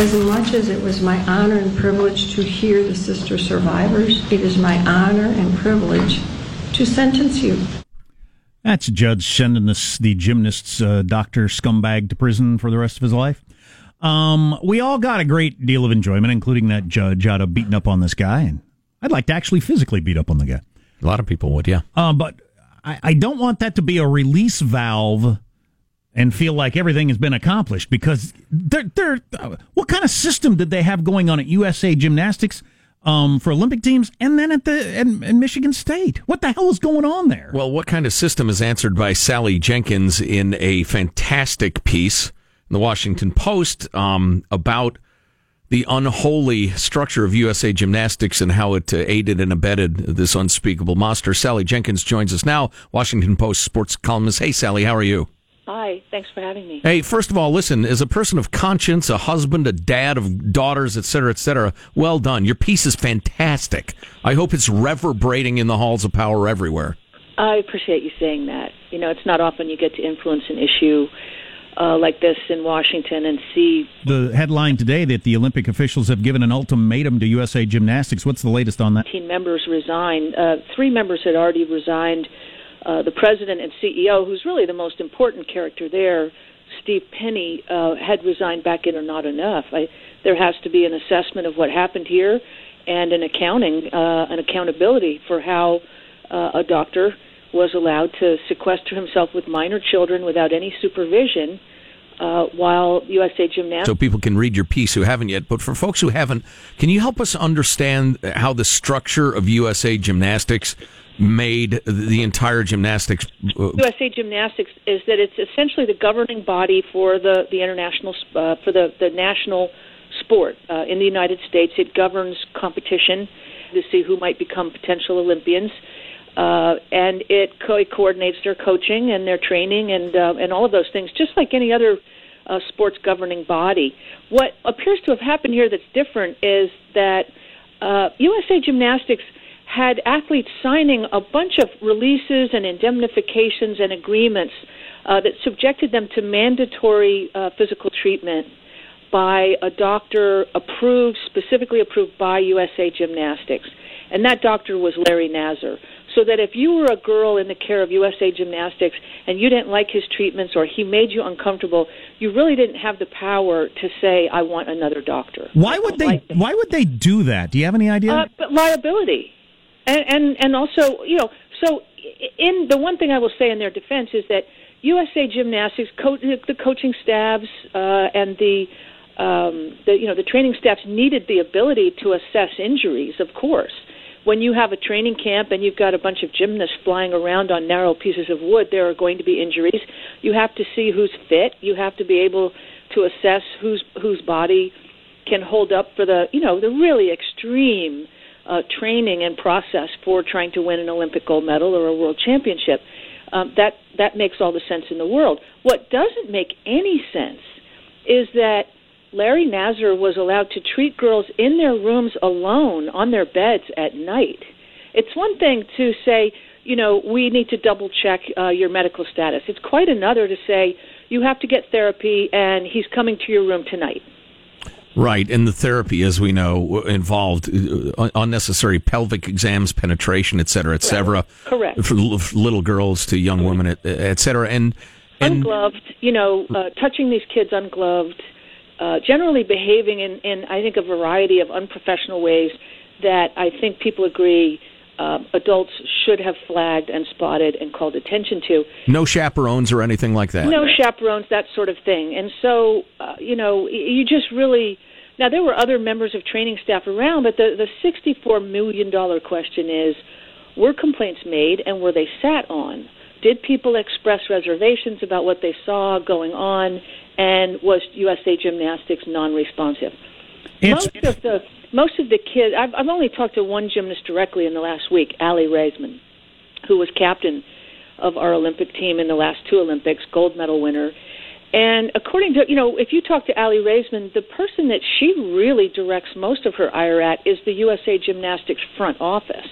As much as it was my honor and privilege to hear the sister survivors, it is my honor and privilege to sentence you. That's a judge sending this, the gymnast's uh, doctor scumbag to prison for the rest of his life. Um, we all got a great deal of enjoyment, including that judge, out of beating up on this guy. And I'd like to actually physically beat up on the guy. A lot of people would, yeah. Uh, but I, I don't want that to be a release valve and feel like everything has been accomplished because they're, they're, uh, what kind of system did they have going on at USA Gymnastics um, for Olympic teams and then at the at, at Michigan State? What the hell is going on there? Well, what kind of system is answered by Sally Jenkins in a fantastic piece in the Washington Post um, about the unholy structure of USA Gymnastics and how it uh, aided and abetted this unspeakable monster. Sally Jenkins joins us now, Washington Post sports columnist. Hey, Sally, how are you? Hi, thanks for having me. Hey, first of all, listen, as a person of conscience, a husband, a dad of daughters, et cetera, et cetera, well done. Your piece is fantastic. I hope it's reverberating in the halls of power everywhere. I appreciate you saying that. You know, it's not often you get to influence an issue uh, like this in Washington and see. The headline today that the Olympic officials have given an ultimatum to USA Gymnastics. What's the latest on that? 18 members resigned. Uh, three members had already resigned uh, the president and CEO, who's really the most important character there, Steve Penny, uh, had resigned back in or not enough. I, there has to be an assessment of what happened here and an accounting, uh, an accountability for how uh, a doctor was allowed to sequester himself with minor children without any supervision. Uh, while USA Gymnastics. So people can read your piece who haven't yet. But for folks who haven't, can you help us understand how the structure of USA Gymnastics made the entire gymnastics. USA uh, Gymnastics is that it's essentially the governing body for the the international uh, for the the national sport uh, in the United States. It governs competition to see who might become potential Olympians. Uh, and it, co- it coordinates their coaching and their training and uh, and all of those things, just like any other uh, sports governing body. What appears to have happened here that's different is that uh, USA Gymnastics had athletes signing a bunch of releases and indemnifications and agreements uh, that subjected them to mandatory uh, physical treatment by a doctor approved, specifically approved by USA Gymnastics. And that doctor was Larry Nassar. So that if you were a girl in the care of USA Gymnastics and you didn't like his treatments or he made you uncomfortable, you really didn't have the power to say, "I want another doctor." Why would they? Like why would they do that? Do you have any idea? Uh, liability and and and also you know so in the one thing I will say in their defense is that USA Gymnastics co- the coaching staffs uh, and the um, the you know the training staffs needed the ability to assess injuries of course when you have a training camp and you've got a bunch of gymnasts flying around on narrow pieces of wood, there are going to be injuries. You have to see who's fit. You have to be able to assess whose whose body can hold up for the you know the really extreme uh, training and process for trying to win an Olympic gold medal or a world championship. Um, that that makes all the sense in the world. What doesn't make any sense is that Larry Nassar was allowed to treat girls in their rooms alone on their beds at night. It's one thing to say, you know, we need to double check uh, your medical status. It's quite another to say you have to get therapy and he's coming to your room tonight. Right, and the therapy, as we know, involved uh, unnecessary pelvic exams, penetration, et cetera, et cetera. Correct. For little girls to young women, et cetera, and, and ungloved. You know, uh, touching these kids ungloved, uh, generally behaving in, in, I think, a variety of unprofessional ways that I think people agree um, adults should have flagged and spotted and called attention to. No chaperones or anything like that. No chaperones, that sort of thing. And so, uh, you know, you just really. Now there were other members of training staff around, but the the sixty-four million dollar question is: Were complaints made, and were they sat on? Did people express reservations about what they saw going on? And was USA Gymnastics non-responsive? It's, Most of the most of the kids, I've, I've only talked to one gymnast directly in the last week, Aly Raisman, who was captain of our Olympic team in the last two Olympics, gold medal winner. And according to, you know, if you talk to Aly Raisman, the person that she really directs most of her ire at is the USA Gymnastics front office,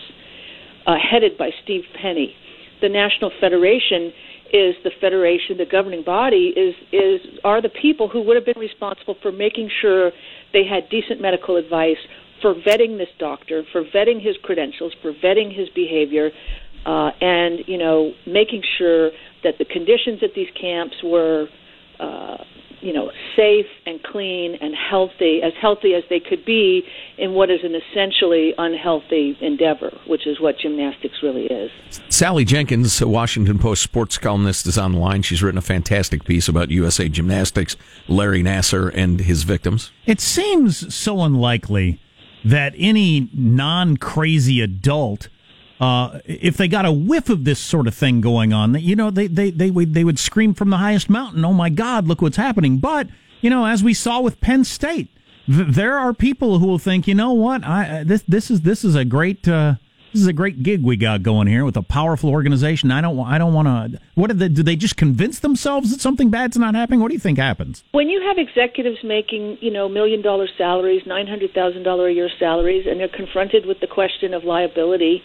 uh, headed by Steve Penny. The National Federation is the federation, the governing body, is is are the people who would have been responsible for making sure they had decent medical advice, for vetting this doctor, for vetting his credentials, for vetting his behavior, uh, and you know making sure that the conditions at these camps were. Uh, you know, safe and clean and healthy, as healthy as they could be in what is an essentially unhealthy endeavor, which is what gymnastics really is. Sally Jenkins, a Washington Post sports columnist, is on the line. She's written a fantastic piece about USA Gymnastics, Larry Nassar, and his victims. It seems so unlikely that any non crazy adult uh, if they got a whiff of this sort of thing going on, you know, they, they, they, would, they would scream from the highest mountain, oh my God, look what's happening. But, you know, as we saw with Penn State, th- there are people who will think, you know what, I, this, this is, this is a great, uh, this is a great gig we got going here with a powerful organization. I don't, I don't want to. What did they, do? They just convince themselves that something bad's not happening. What do you think happens when you have executives making, you know, million dollar salaries, nine hundred thousand dollar a year salaries, and they're confronted with the question of liability?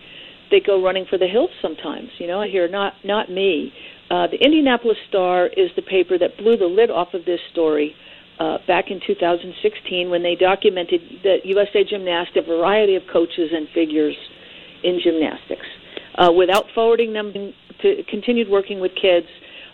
They go running for the hills sometimes. You know, I hear not not me. Uh, the Indianapolis Star is the paper that blew the lid off of this story uh, back in 2016 when they documented that USA Gymnastics, a variety of coaches and figures in gymnastics, uh, without forwarding them to continued working with kids.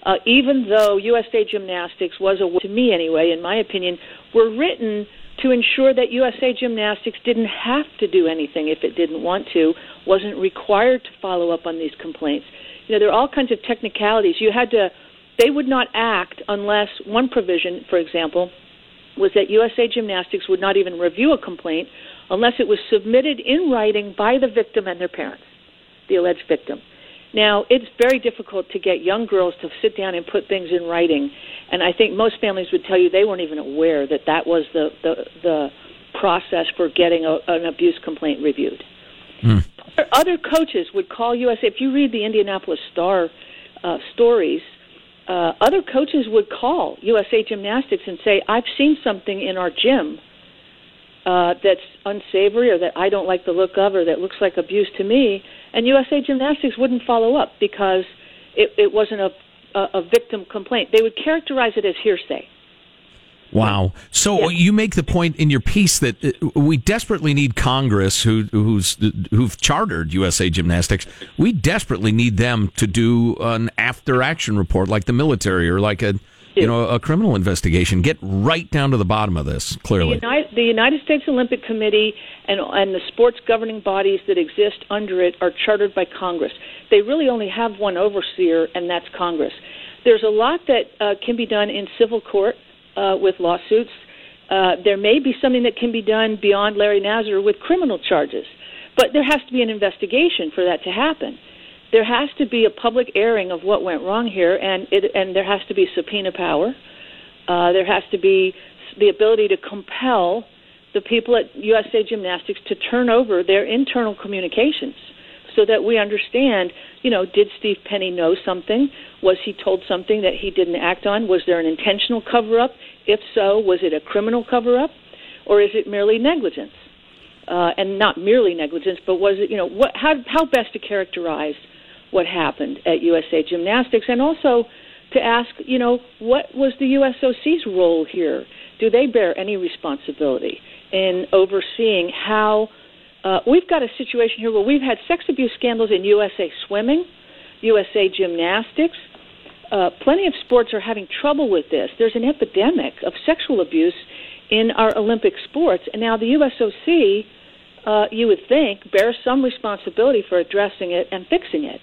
Uh, even though USA Gymnastics was a, to me anyway, in my opinion, were written to ensure that USA Gymnastics didn't have to do anything if it didn't want to, wasn't required to follow up on these complaints. You know, there are all kinds of technicalities. You had to, they would not act unless one provision, for example, was that USA Gymnastics would not even review a complaint unless it was submitted in writing by the victim and their parents, the alleged victim. Now, it's very difficult to get young girls to sit down and put things in writing, and I think most families would tell you they weren't even aware that that was the the, the process for getting a, an abuse complaint reviewed. Mm. Other coaches would call USA. If you read the Indianapolis Star uh, stories, uh, other coaches would call USA Gymnastics and say, "I've seen something in our gym uh, that's unsavory, or that I don't like the look of, or that looks like abuse to me." And USA Gymnastics wouldn't follow up because it, it wasn't a, a, a victim complaint. They would characterize it as hearsay. Wow. So you make the point in your piece that uh, we desperately need Congress, who, who's who've chartered USA Gymnastics. We desperately need them to do an after action report, like the military or like a you know a criminal investigation. Get right down to the bottom of this. Clearly, the United, the United States Olympic Committee and and the sports governing bodies that exist under it are chartered by Congress. They really only have one overseer, and that's Congress. There's a lot that uh, can be done in civil court uh, with lawsuits. Uh, there may be something that can be done beyond Larry Nassar with criminal charges, but there has to be an investigation for that to happen there has to be a public airing of what went wrong here, and it, and there has to be subpoena power. Uh, there has to be the ability to compel the people at USA Gymnastics to turn over their internal communications so that we understand, you know, did Steve Penny know something? Was he told something that he didn't act on? Was there an intentional cover up? If so, was it a criminal cover up? Or is it merely negligence? Uh, and not merely negligence, but was it, you know, what, how, how best to characterize what happened at USA Gymnastics, and also to ask, you know, what was the USOC's role here? Do they bear any responsibility in overseeing how uh, we've got a situation here where we've had sex abuse scandals in USA Swimming, USA Gymnastics. Uh, plenty of sports are having trouble with this. There's an epidemic of sexual abuse in our Olympic sports, and now the USOC, uh, you would think, bears some responsibility for addressing it and fixing it.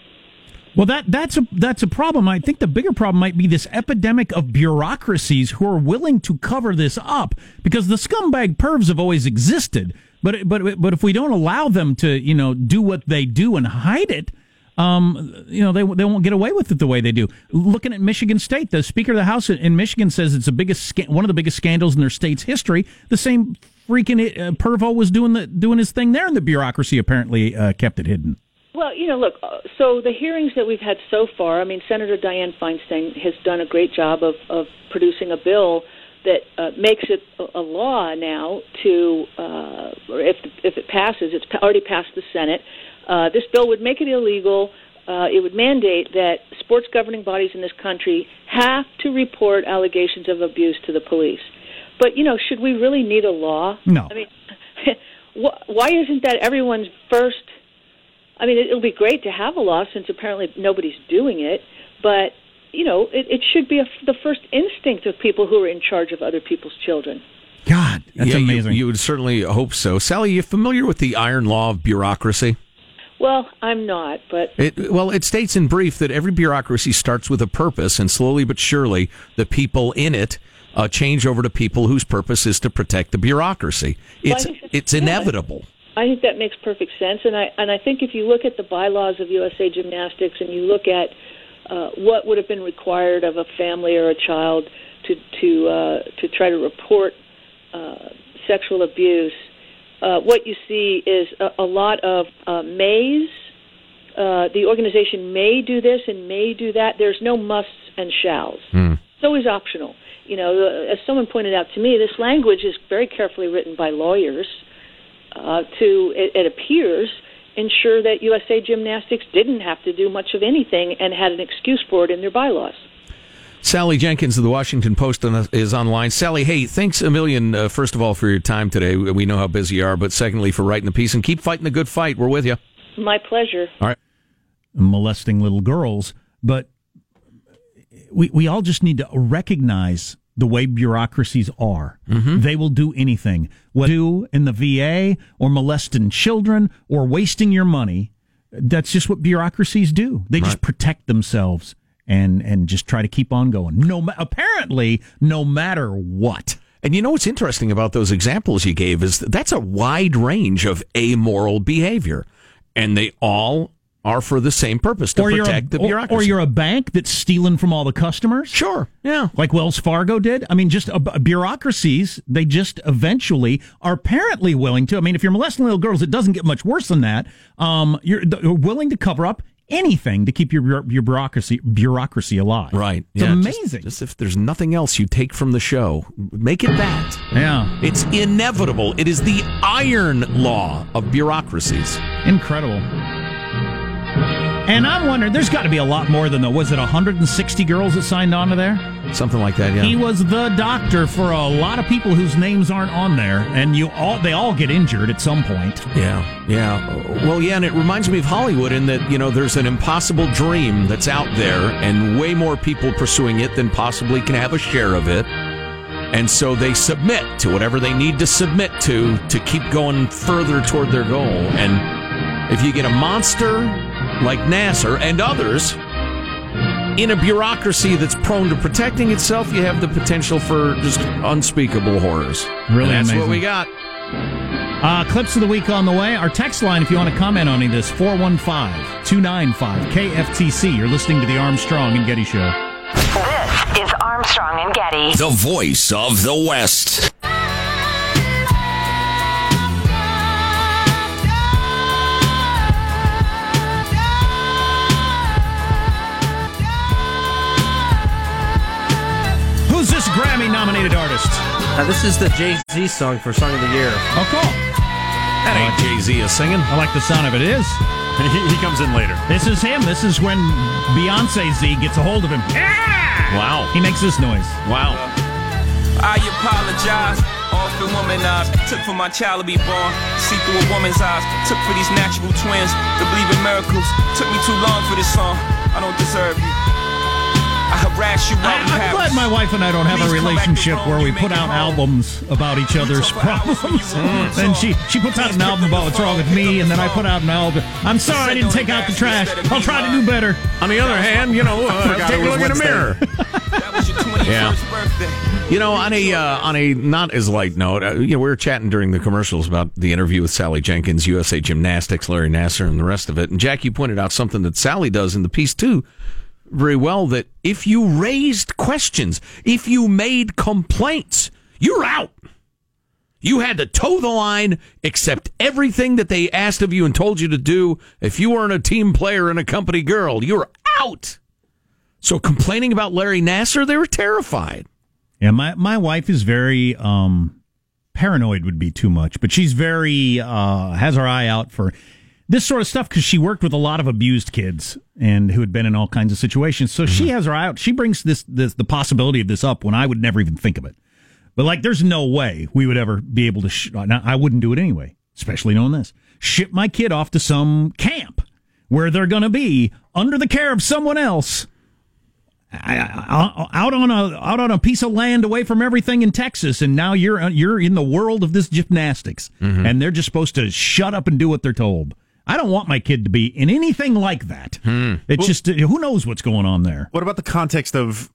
Well, that that's a that's a problem. I think the bigger problem might be this epidemic of bureaucracies who are willing to cover this up because the scumbag pervs have always existed. But but but if we don't allow them to you know do what they do and hide it, um, you know they they won't get away with it the way they do. Looking at Michigan State, the Speaker of the House in Michigan says it's the biggest one of the biggest scandals in their state's history. The same freaking uh, pervo was doing the doing his thing there, and the bureaucracy apparently uh, kept it hidden. Well, you know, look, uh, so the hearings that we've had so far, I mean, Senator Dianne Feinstein has done a great job of, of producing a bill that uh, makes it a, a law now to, uh, or if, if it passes, it's already passed the Senate. Uh, this bill would make it illegal uh, it would mandate that sports governing bodies in this country have to report allegations of abuse to the police. But you know, should we really need a law? No. I mean, why isn't that everyone's first? I mean, it, it'll be great to have a law since apparently nobody's doing it, but you know, it, it should be a, the first instinct of people who are in charge of other people's children. God, that's yeah, you- amazing. You, would certainly hope so. Sally, you familiar with the iron law of bureaucracy? Well, I'm not, but It, well, it states in brief that every bureaucracy starts with a purpose, and slowly but surely, the people in it uh, change over to people whose purpose is to protect the bureaucracy. It's Well, I think- it's yeah, inevitable. I think that makes perfect sense, and I and I think if you look at the bylaws of USA Gymnastics and you look at uh, what would have been required of a family or a child to to uh, to try to report uh, sexual abuse, uh, what you see is a, a lot of uh, mays. Uh, the organization may do this and may do that. There's no musts and shalls. It's always optional. You know, uh, as someone pointed out to me, this language is very carefully written by lawyers uh, to, it, it appears, ensure that USA Gymnastics didn't have to do much of anything and had an excuse for it in their bylaws. Sally Jenkins of the Washington Post on- is online. Sally, hey, thanks a million, uh, first of all, for your time today. We know how busy you are, but secondly, for writing the piece and keep fighting the good fight. We're with you. My pleasure. All right. molesting little girls, but we we all just need to recognize the way bureaucracies are. Mm-hmm. They will do anything, whether do in the VA or molesting children or wasting your money. That's just what bureaucracies do. They just protect themselves and and just try to keep on going. No, ma- apparently, no matter what. And you know what's interesting about those examples you gave is that that's a wide range of amoral behavior, and they all are for the same purpose to or protect a, the bureaucracy. or you're a bank that's stealing from all the customers. sure, yeah. like Wells Fargo did. I mean, just uh, bureaucracies, they just eventually are apparently willing to. I mean, if you're molesting little girls, it doesn't get much worse than that. Um, you're, you're willing to cover up anything to keep your your bureaucracy bureaucracy alive. Right. It's Yeah, just- amazing. Just, if there's nothing else you take from the show, make it that. yeah, It's inevitable. It is the iron law of bureaucracies. incredible. And I'm wondering, there's got to be a lot more than the. Was it 160 girls that signed on to there? Something like that, yeah. He was the doctor for a lot of people whose names aren't on there, and you all they all get injured at some point. Yeah, yeah. Well, yeah, and it reminds me of Hollywood in that, you know, there's an impossible dream that's out there and way more people pursuing it than possibly can have a share of it. And so they submit to whatever they need to submit to to keep going further toward their goal. And if you get a monster like Nassar and others in a bureaucracy that's prone to protecting itself, you have the potential for just unspeakable horrors. Really And that's what we got. Uh, clips of the week on the way. Our text line, if you want to comment on any of this, 415 295 KFTC. You're listening to The Armstrong and Getty Show. This is Armstrong and Getty. The voice of the West. Nominated artist? Uh, this is the Jay Z song for Song of the Year. Oh, cool. That ain't Jay Z is singing. I like the sound of it. It is. He, he comes in later. This is him. This is when Beyonce Z gets a hold of him. Wow. He makes this noise. Wow. I apologize. Often womanized, took for my child to be born. See through a woman's eyes, took for these natural twins to believe in miracles. Took me too long for this song. I don't deserve you. I harass you while I, we I'm glad my wife and I don't have a Please come relationship where we put out home. albums about each other's talk for hours when you problems. want to and she she puts out an album about what's wrong with me, and then I put out an album. I'm sorry I didn't take out the trash. I'll try to do better. On the other hand, you know, uh, take a was look in the mirror. That was your 21st Yeah. You know, on a uh, on a not as light note, uh, you know, we were chatting during the commercials about the interview with Sally Jenkins, USA Gymnastics, Larry Nassar, and the rest of it. And Jack, you pointed out something that Sally does in the piece too, very well. That if you raised questions, if you made complaints, you're out. You had to toe the line, accept everything that they asked of you and told you to do. If you weren't a team player and a company girl, you're out. So complaining about Larry Nassar, they were terrified. Yeah, my my wife is very um paranoid would be too much, but she's very uh has her eye out for this sort of stuff because she worked with a lot of abused kids and who had been in all kinds of situations. So she mm-hmm. has her out. She brings this, this the possibility of this up when I would never even think of it. But like, there's no way we would ever be able to. Sh- uh, now, I wouldn't do it anyway, especially knowing this. Ship my kid off to some camp where they're going to be under the care of someone else. I- I- Out on a out on a piece of land away from everything in Texas, and now you're uh, you're in the world of this gymnastics, mm-hmm. and they're just supposed to shut up and do what they're told. I don't want my kid to be in anything like that. Hmm. It's just who knows what's going on there. What about the context of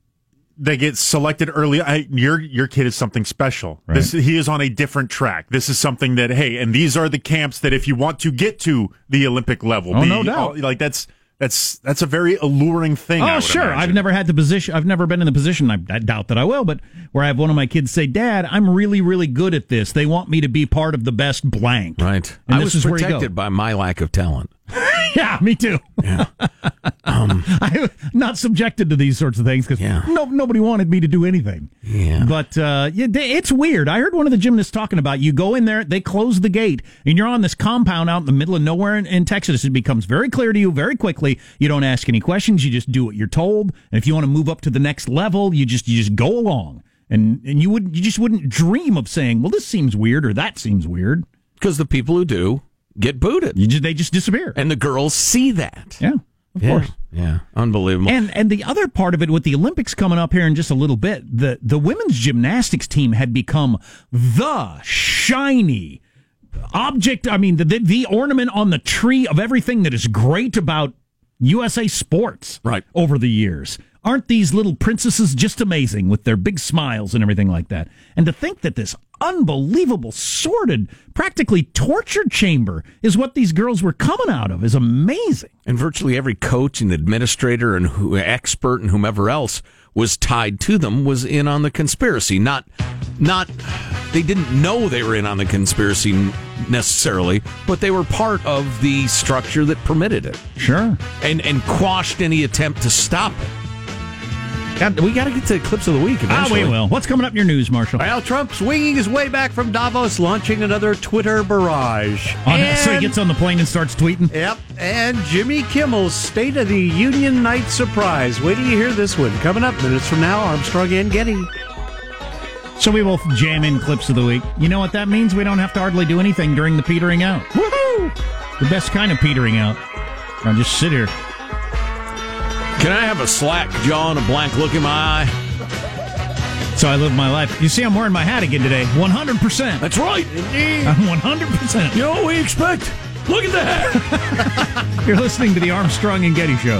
they get selected early? I, your your kid is something special. This he is on a different track. This is something that hey, and these are the camps that if you want to get to the Olympic level, Oh, be- no doubt. like that's that's that's a very alluring thing. Oh, would sure. imagine. I've never had the position. I've never been in the position. I, I doubt that I will, but where I have one of my kids say, "Dad, I'm really, really good at this. They want me to be part of the best blank." Right. And I this was is where you go. protected by my lack of talent. yeah, me too. Yeah. Um, I'm not subjected to these sorts of things because Yeah. no, nobody wanted me to do anything. Yeah. But uh, it's weird. I heard one of the gymnasts talking about you go in there, they close the gate, and you're on this compound out in the middle of nowhere in, in Texas. It becomes very clear to you very quickly. You don't ask any questions. You just do what you're told. And if you want to move up to the next level, you just you just go along. And and you would you just wouldn't dream of saying, well, this seems weird or that seems weird. Because the people who do get booted. Just, they just disappear. And the girls see that. Yeah, of yeah. course. Yeah. Unbelievable. And and the other part of it with the Olympics coming up here in just a little bit, the the women's gymnastics team had become the shiny object. I mean, the the, the ornament on the tree of everything that is great about USA sports. Right. over the years. Aren't these little princesses just amazing with their big smiles and everything like that? And to think that this unbelievable, sordid, practically torture chamber is what these girls were coming out of is amazing. and virtually every coach and administrator and who, expert and whomever else was tied to them was in on the conspiracy. Not, not, they didn't know they were in on the conspiracy necessarily, but they were part of the structure that permitted it Sure. and and quashed any attempt to stop it. God, we got to get to clips of the week. Ah, we will. What's coming up in your news, Marshall? Well, Trump's winging his way back from Davos, launching another Twitter barrage. On- so he gets on the plane and starts tweeting. Yep, and Jimmy Kimmel's State of the Union night surprise. Wait till you hear this one. Coming up minutes from now, Armstrong and Getty. So we will jam in clips of the week. You know what that means? We don't have to hardly do anything during the petering out. Woohoo! The best kind of petering out. I'll just sit here. Can I have a slack jaw and a blank look in my eye? So I live my life. You see, I'm wearing my hat again today. 100%. That's right. I'm 100%. You know what we expect? Look at that. You're listening to the Armstrong and Getty Show.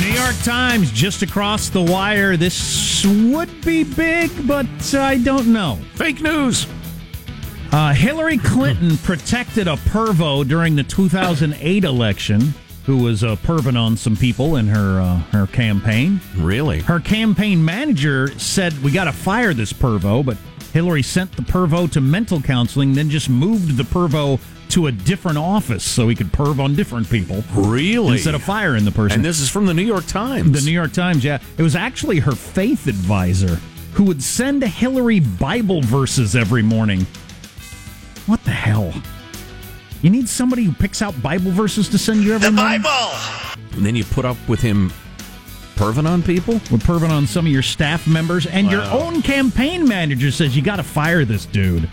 New York Times just across the wire. This would be big, but I don't know. Fake news. Uh, Hillary Clinton protected a pervo during the 2008 election who was uh, perving on some people in her uh, her campaign. Really? Her campaign manager said, We got to fire this pervo, but Hillary sent the pervo to mental counseling, then just moved the pervo to a different office so he could perv on different people Really? instead of firing the person. and this is from the New York Times. the New York Times, yeah. It was actually her faith advisor who would send Hillary Bible verses every morning. What the hell? You need somebody who picks out Bible verses to send you every morning? and then you put up with him perving on people? We're perving on some of your staff members, and your own campaign manager says you got to fire this dude.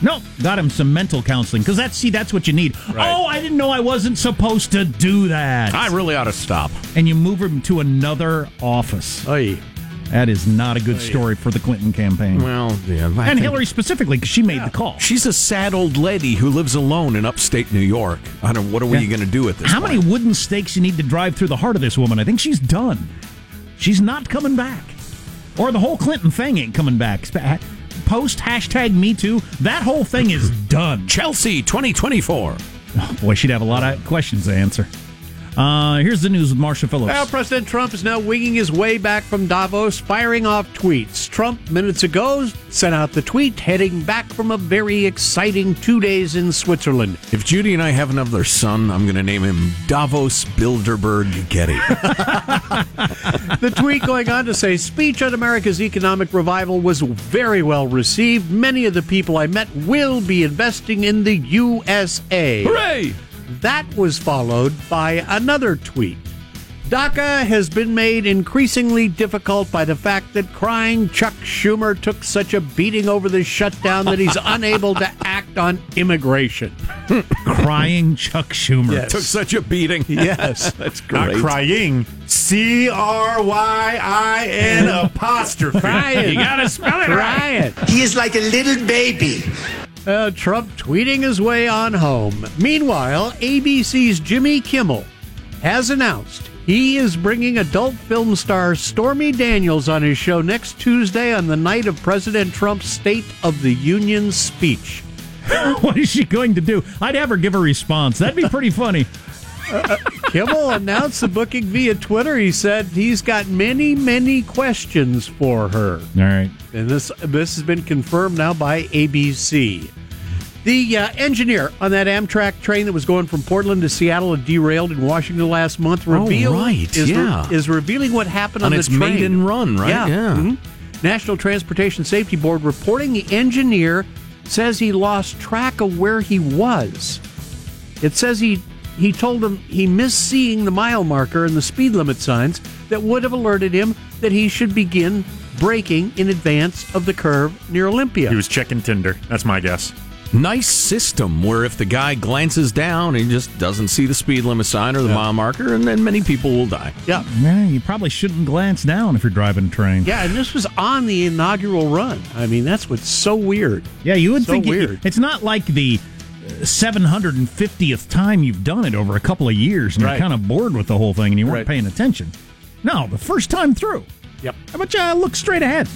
No, got him some mental counseling because that's see that's what you need. Right. Oh, I didn't know I wasn't supposed to do that. I really ought to stop. and you move him to another office. Oy. That is not a good story for the Clinton campaign. Well, yeah. I and think- Hillary specifically because she made the call. She's a sad old lady who lives alone in upstate New York. I don't. What are we Yeah. going to do with this? How point? many wooden stakes you need to drive through the heart of this woman? I think she's done. She's not coming back. Or the whole Clinton thing ain't coming back. Sp- Post hashtag Me Too. That whole thing is done. Chelsea 2024. Boy, she'd have a lot of questions to answer. Uh, here's the news with Marshall Phillips. Well, President Trump is now winging his way back from Davos, firing off tweets. Trump, minutes ago, sent out the tweet heading back from a very exciting two days in Switzerland. If Judy and I have another son, I'm going to name him Davos Bilderberg Getty. the tweet going on to say, speech on America's economic revival was very well received. Many of the people I met will be investing in the USA. Hooray! That was followed by another tweet. DACA has been made increasingly difficult by the fact that crying Chuck Schumer took such a beating over the shutdown that he's unable to act on immigration. Crying Chuck Schumer. Yes. Took such a beating. Yes. That's great. Not great. crying. C R Y I N apostrophe. Crying. You gotta spell it Crying. He is like a little baby. Uh, Trump tweeting his way on home. Meanwhile, ABC's Jimmy Kimmel has announced he is bringing adult film star Stormy Daniels on his show next Tuesday on the night of President Trump's State of the Union speech. what is she going to do? I'd have her give a response. That'd be pretty funny. Kimmel announced the booking via Twitter. He said he's got many, many questions for her. All right. And this this has been confirmed now by ABC. The uh, engineer on that Amtrak train that was going from Portland to Seattle and derailed in Washington last month revealed right, is, yeah. is revealing what happened on, On the its train. maiden run, right? Yeah. Yeah. Mhm. National Transportation Safety Board reporting the engineer says he lost track of where he was. It says he he told him he missed seeing the mile marker and the speed limit signs that would have alerted him that he should begin braking in advance of the curve near Olympia. He was checking Tinder. That's my guess. Nice system where if the guy glances down, he just doesn't see the speed limit sign or the mile marker, and then many people will die. yeah. Yeah, you probably shouldn't glance down if you're driving a train. Yeah, and this was on the inaugural run. I mean, that's what's so weird. Yeah, you would So think it- weird. it's not like the 750th time you've done it over a couple of years and Right. you're kind of bored with the whole thing and you weren't Right. paying attention. No, the first time through. Yep. How about you look straight ahead?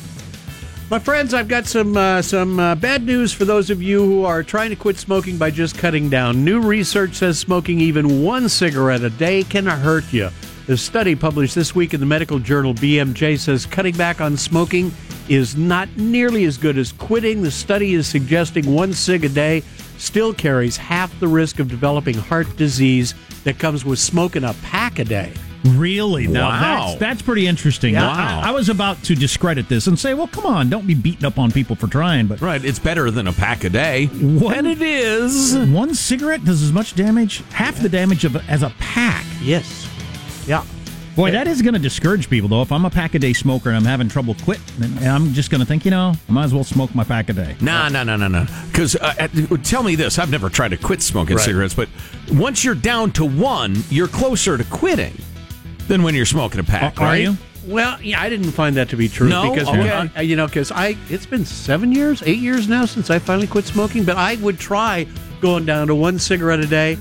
My friends, I've got some uh, some uh, bad news for those of you who are trying to quit smoking by just cutting down. New research says smoking even one cigarette a day can hurt you. The study published this week in the medical journal BMJ says cutting back on smoking is not nearly as good as quitting. The study is suggesting one cig a day still carries half the risk of developing heart disease that comes with smoking a pack a day. Really? Now Wow. that's that's pretty interesting. Yeah. I, I was about to discredit this and say, well, come on, don't be beating up on people for trying, but Right, it's better than a pack a day. What? And it is. one cigarette does as much damage, half the damage of as a pack. Yes. Yeah. Boy, that is going to discourage people, though. If I'm a pack a day smoker and I'm having trouble quit, then I'm just going to think, you know, I might as well smoke my pack a day. Nah, nah, nah, nah, nah. Because uh, uh, tell me this: I've never tried to quit smoking Right. cigarettes, but once you're down to one, you're closer to quitting than when you're smoking a pack. Are right? you? Well, yeah, I didn't find that to be true No? because Okay. uh, you know, because I it's been seven years, eight years now since I finally quit smoking. But I would try going down to one cigarette a day,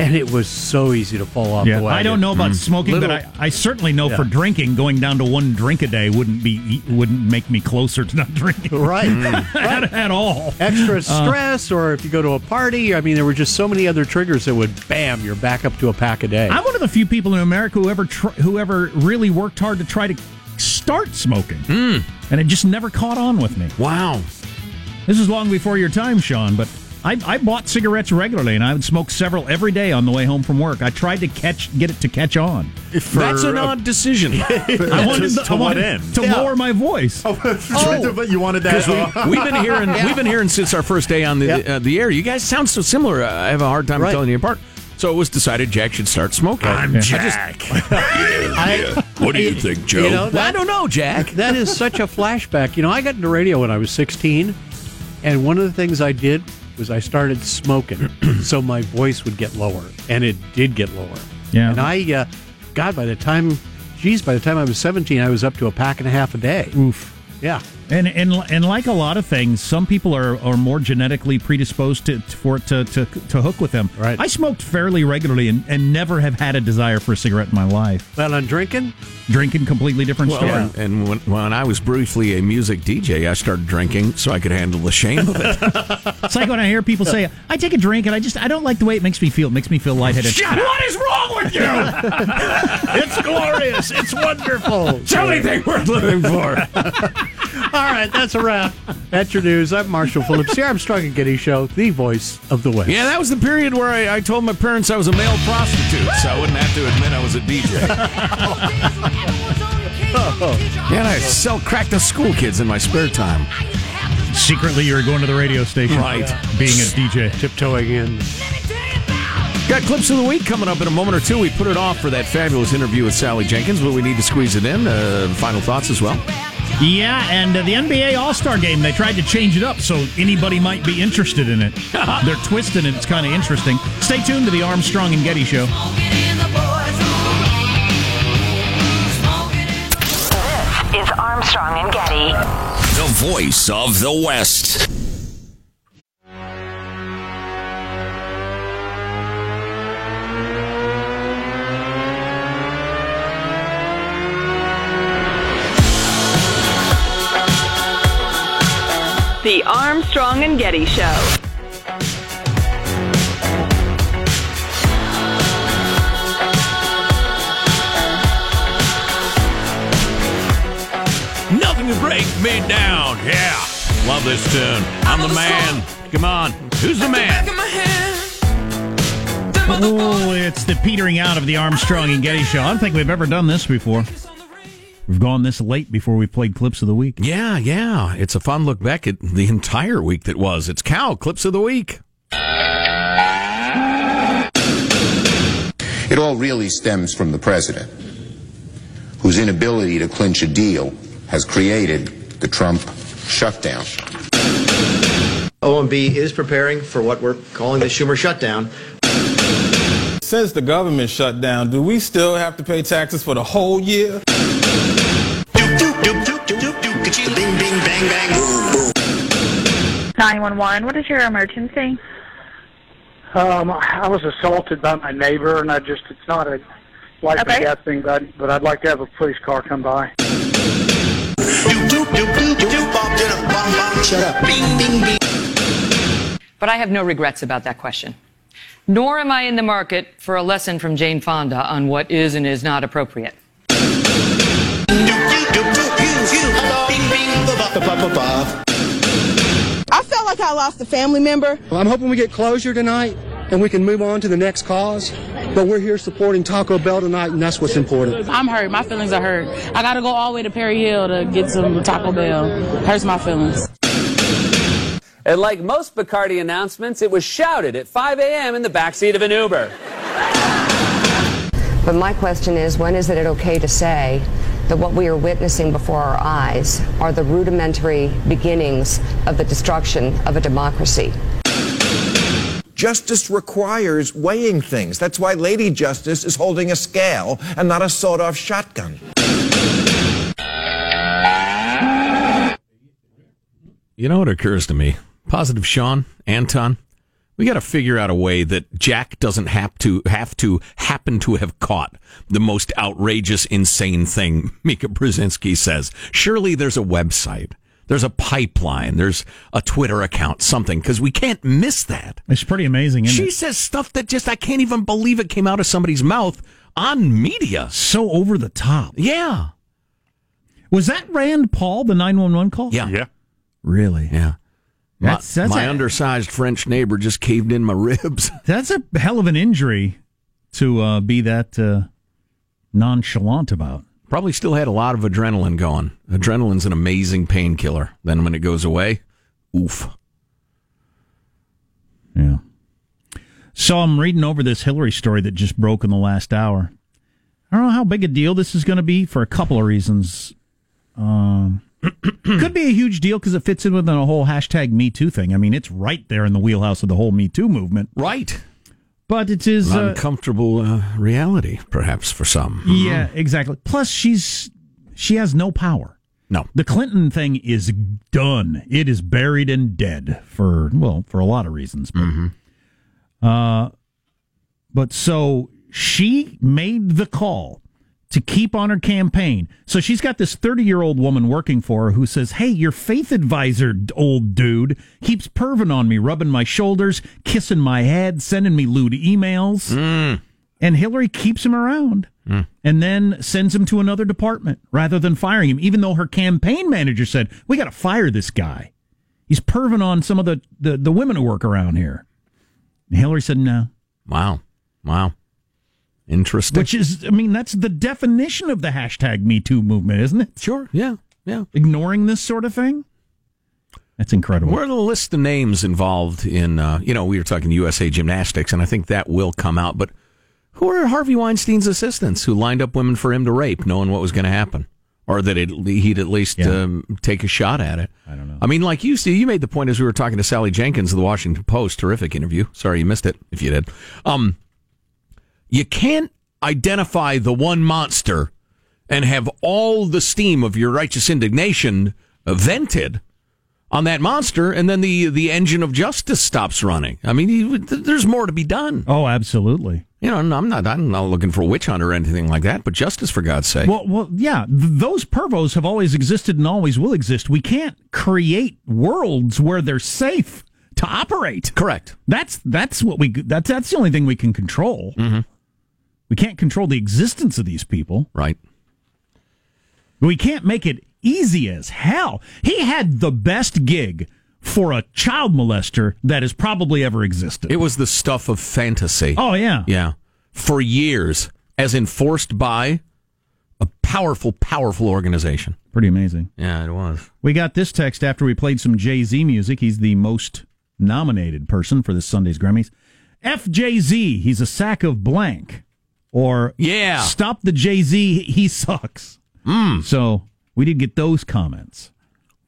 and it was so easy to fall off the wagon. I don't know about mm. smoking, but I, I certainly know Yeah. for drinking, going down to one drink a day wouldn't be wouldn't make me closer to not drinking Right, at, at all. extra uh, stress, or if you go to a party. I mean, there were just so many other triggers that would bam, you're back up to a pack a day. I'm one of the few people in America who ever tr- who ever really worked hard to try to start smoking, hmm. and it just never caught on with me. Wow. This is long before your time, Sean, but I, I bought cigarettes regularly, and I would smoke several every day on the way home from work. I tried to catch get it to catch on. For, That's an uh, odd decision. I wanted to I what wanted end? to Yeah. lower my voice. oh, you wanted that. uh, we've been hearing we've been hearing since our first day on the Yeah. uh, the air. You guys sound so similar. I have a hard time Right. telling you apart. So it was decided Jack should start smoking. I'm Jack. I- What do you think, Joe? You know, that- I don't know, Jack. that is such a flashback. You know, I got into radio when I was 16, and one of the things I did was I started smoking, so my voice would get lower, and it did get lower. Yeah. And I, uh, God, by the time, geez, by the time I was 17, I was up to a pack and a half a day. Oof. Yeah. And and and like a lot of things, some people are, are more genetically predisposed to for it to, to to hook with them. Right. I smoked fairly regularly and, and never have had a desire for a cigarette in my life. Well, on drinking, Drinking completely different Well, story. and, and when, when I was briefly a music DJ, I started drinking so I could handle the shame of it. It's like when I hear people say, "I take a drink and I just I don't like the way it makes me feel. It makes me feel lightheaded." Shut up. What is wrong with you? it's glorious. It's wonderful. It's the only thing worth living for. All right, that's a wrap. That's your news. I'm Marshall Phillips, the Armstrong and Getty Show, the voice of the West. Yeah, that was the period where I, I told my parents I was a male prostitute, so I wouldn't have to admit I was a DJ. yeah, and I sell crack to school kids in my spare time. Secretly, you were going to the radio station, Right. Being a DJ. Tiptoeing in. Got clips of the week coming up in a moment or two. We put it off for that fabulous interview with Sally Jenkins, but we need to squeeze it in. Uh, final thoughts as well. Yeah, and uh, the NBA All Star game, they tried to change it up so anybody might be interested in it. They're twisting it. It's kind of interesting. Stay tuned to the Armstrong and Getty Show. This is Armstrong and Getty. The voice of the West. The Armstrong and Getty Show. Nothing to break me down. Yeah. Love this tune. I'm the man. Come on. Who's the man? Oh, it's the petering out of the Armstrong and Getty Show. I don't think we've ever done this before. We've gone this late before we played clips of the week. Yeah, yeah. It's a fun look back at the entire week that was. It's Cow Clips of the Week. It all really stems from the president, whose inability to clinch a deal has created the Trump shutdown. OMB is preparing for what we're calling the Schumer shutdown. Since the government shut down, do we still have to pay taxes for the whole year? 911, what is your emergency? Um, I was assaulted by my neighbor, and I just, it's not a life Okay. and death thing, but, I'd- but I'd like to have a police car come by. Shut up. But I have no regrets about that question. Nor am I in the market for a lesson from Jane Fonda on what is and is not appropriate. I felt like I lost a family member. Well, I'm hoping we get closure tonight and we can move on to the next cause. But we're here supporting Taco Bell tonight, and that's what's important. I'm hurt. My feelings are hurt. I got to go all the way to Perry Hill to get some Taco Bell. Hurts my feelings. And like most Bacardi announcements, it was shouted at 5 a.m. in the backseat of an Uber. But my question is, when is it okay to say that what we are witnessing before our eyes are the rudimentary beginnings of the destruction of a democracy? Justice requires weighing things. That's why Lady Justice is holding a scale and not a sawed off shotgun. You know what occurs to me? Positive Sean, Anton, we got to figure out a way that Jack doesn't have to have to happen to have caught the most outrageous, insane thing Mika Brzezinski says. Surely there's a website, there's a pipeline, there's a Twitter account, something, because we can't miss that. It's pretty amazing, isn't She it? says stuff that just I can't even believe it came out of somebody's mouth on media. So over the top. Yeah. Was that Rand Paul, the 911 call? Yeah. Yeah. Really? Yeah. That's, my that's, my a, undersized French neighbor just caved in my ribs. that's a hell of an injury to uh, be that uh, nonchalant about. Probably still had a lot of adrenaline going. Adrenaline's an amazing painkiller. Then when it goes away, oof. Yeah. So I'm reading over this Hillary story that just broke in the last hour. I don't know how big a deal this is going to be for a couple of reasons. Um, could be a huge deal because it fits in with the whole hashtag Me Too thing. I mean, it's right there in the wheelhouse of the whole Me Too movement. Right. But it is. An Uh, uncomfortable uh, reality, perhaps, for some. yeah, exactly. Plus, she's she has no power. No. The Clinton thing is done. It is buried and dead for well, for a lot of reasons. But, uh, but so she made the call to keep on her campaign. So she's got this 30 year old woman working for her who says, Hey, your faith advisor, old dude, keeps perving on me, rubbing my shoulders, kissing my head, sending me lewd emails. Mm. And Hillary keeps him around mm. and then sends him to another department rather than firing him, even though her campaign manager said, We got to fire this guy. He's perving on some of the, the, the women who work around here. And Hillary said, No. Wow. Wow. Interesting. Which is, I mean, that's the definition of the hashtag Me Too movement, isn't it? Sure. Yeah. Yeah. Ignoring this sort of thing? That's incredible. What are the list of names involved in, uh, you know, we were talking USA Gymnastics, and I think that will come out, but who are Harvey Weinstein's assistants who lined up women for him to rape, knowing what was going to happen? Or that it, he'd at least um, take a shot at it. I don't know. I mean, like you, Steve, you made the point as we were talking to Sally Jenkins of the Washington Post. Terrific interview. Sorry you missed it, if you did. Um, you can't identify the one monster and have all the steam of your righteous indignation vented on that monster, and then the the engine of justice stops running. I mean, there's more to be done. Oh, absolutely. You know, I'm not I'm not looking for a witch hunt or anything like that, but justice for God's sake. Well, well, yeah, th- those pervos have always existed and always will exist. We can't create worlds where they're safe to operate. Correct. That's that's what we that's that's the only thing we can control. Mm-hmm. We can't control the existence of these people. Right. We can't make it easy as hell. He had the best gig for a child molester that has probably ever existed. It was the stuff of fantasy. Oh yeah. Yeah. For years, as enforced by a powerful, powerful organization. Pretty amazing. Yeah, it was. We got this text after we played some Jay Z music. He's the most nominated person for this Sunday's Grammys. FJZ, he's a sack of blank. Or yeah, stop the Jay Z, he sucks. Mm. So we did get those comments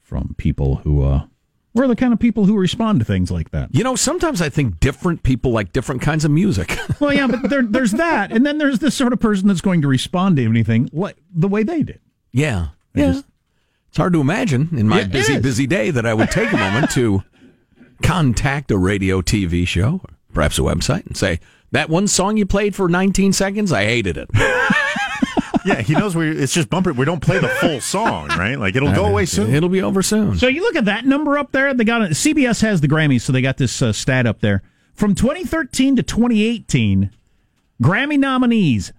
from people who uh, we're the kind of people who respond to things like that. You know, sometimes I think different people like different kinds of music. well, yeah, but there, there's that, and then there's this sort of person that's going to respond to anything like the way they did. Yeah, I yeah. just- it's hard to imagine in my Yeah, busy, busy day that I would take a moment to contact a radio, TV show, or perhaps a website, and say that one song you played for 19 seconds, I hated it. yeah, he knows we. It's just bumper. We don't play the full song, right? Like it'll go away soon. It'll be over soon. So you look at that number up there. They got it. CBS has the Grammys, so they got this uh, stat up there from 2013 to 2018. Grammy nominees.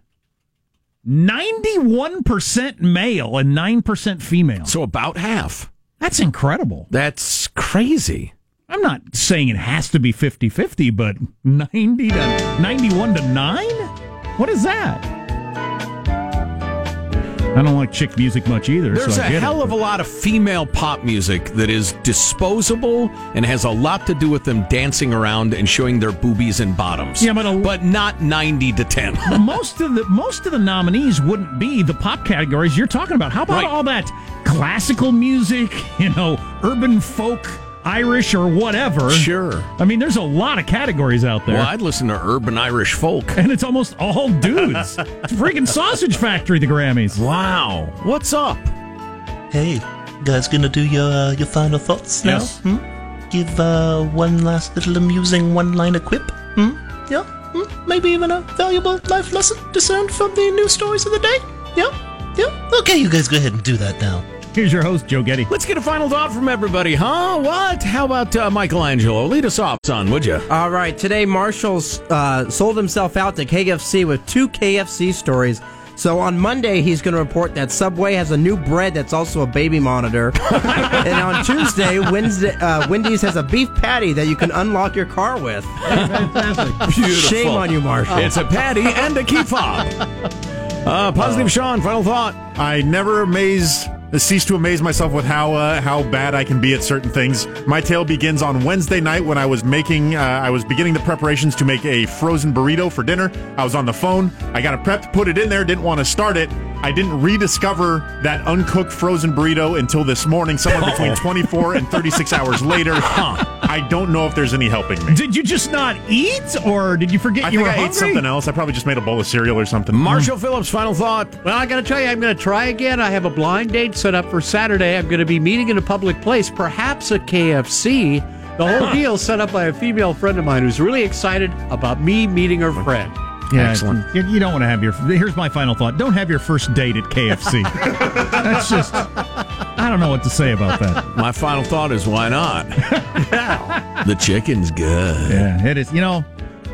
91% male and 9% female. So about half. That's incredible. That's crazy. I'm not saying it has to be 50 50, but 90 to 91 to 9? What is that? I don't like chick music much either. There's so I a hell it. of a lot of female pop music that is disposable and has a lot to do with them dancing around and showing their boobies and bottoms. Yeah, but a- but not 90 to 10. Most of the most of the nominees wouldn't be the pop categories you're talking about. How about Right. all that classical music, you know, urban folk, Irish or whatever? Sure. I mean, there's a lot of categories out there. Well, I'd listen to urban Irish folk. and it's almost all dudes. it's freaking sausage factory, the Grammys. Wow. What's up? Hey, guys gonna do your uh, your final thoughts now? Yes. Hmm? Give uh, one last little amusing one-liner quip? Hmm? Yeah? Hmm? Maybe even a valuable life lesson discerned from the news stories of the day? Yeah? Yeah? Okay, you guys go ahead and do that now. Here's your host, Joe Getty. Let's get a final thought from everybody, huh? What? How about uh, Michael Angelo? Lead us off, son, would you? All right, today Marshall's uh, sold himself out to KFC with two KFC stories. So on Monday, he's going to report that Subway has a new bread that's also a baby monitor. and on Tuesday, Wednesday, uh, Wendy's has a beef patty that you can unlock your car with. Fantastic. Beautiful. Shame on you, Marshall. It's a patty and a key fob. Uh, positive Sean, final thought. I never amaze, cease to amaze myself with how uh, how bad I can be at certain things. My tale begins on Wednesday night when I was making, uh, I was beginning the preparations to make a frozen burrito for dinner. I was on the phone. I got it prepped, put it in there, didn't want to start it. I didn't rediscover that uncooked frozen burrito until this morning, somewhere between 24 and 36 hours later. Huh. I don't know if there's any helping me. Did you just not eat, or did you forget I you think were I hungry? ate something else. I probably just made a bowl of cereal or something. Marshall Phillips, final thought. Well, I got to tell you, I'm going to try again. I have a blind date set up for Saturday. I'm going to be meeting in a public place, perhaps a KFC. The whole deal set up by a female friend of mine who's really excited about me meeting her friend. Yeah, Excellent. You, you don't want to have your. Here's my final thought. Don't have your first date at KFC. That's just. I don't know what to say about that. My final thought is why not? the chicken's good. Yeah, it is. You know,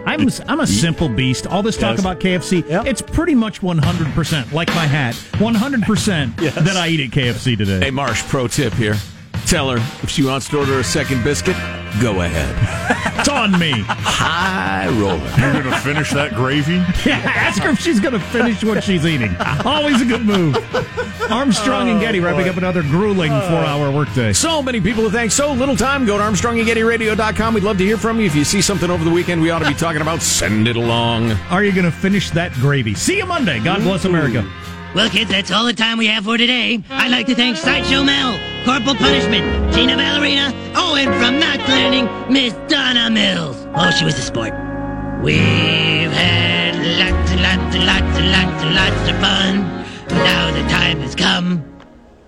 I'm I'm a simple beast. All this talk Yes. about KFC, it's pretty much 100 percent like my hat. 100 percent that I eat at KFC today. Hey, Marsh, pro tip here. Tell her if she wants to order a second biscuit, go ahead. It's on me. High roller. You're going to finish that gravy? Yeah, ask her if she's going to finish what she's eating. Always a good move. Armstrong and Getty oh, wrapping up another grueling oh. four-hour workday. So many people to thank. So little time. Go to ArmstrongandGettyRadio.com. We'd love to hear from you. If you see something over the weekend we ought to be talking about, send it along. Are you going to finish that gravy? See you Monday. God bless America. Well, kids, that's all the time we have for today. I'd like to thank Sideshow Mel, Corporal Punishment, Tina Ballerina, oh, and from Knots Landing, Miss Donna Mills. Oh, she was a sport. We've had lots and lots and lots and lots and lots of fun. But now the time has come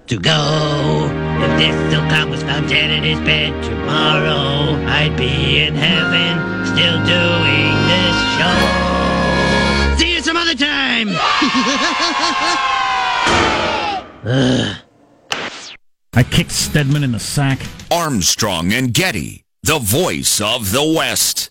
to go. If this silk was found dead in his bed tomorrow, I'd be in heaven still doing this show. Time. Ugh. I kicked Stedman in the sack. Armstrong and Getty, the voice of the West.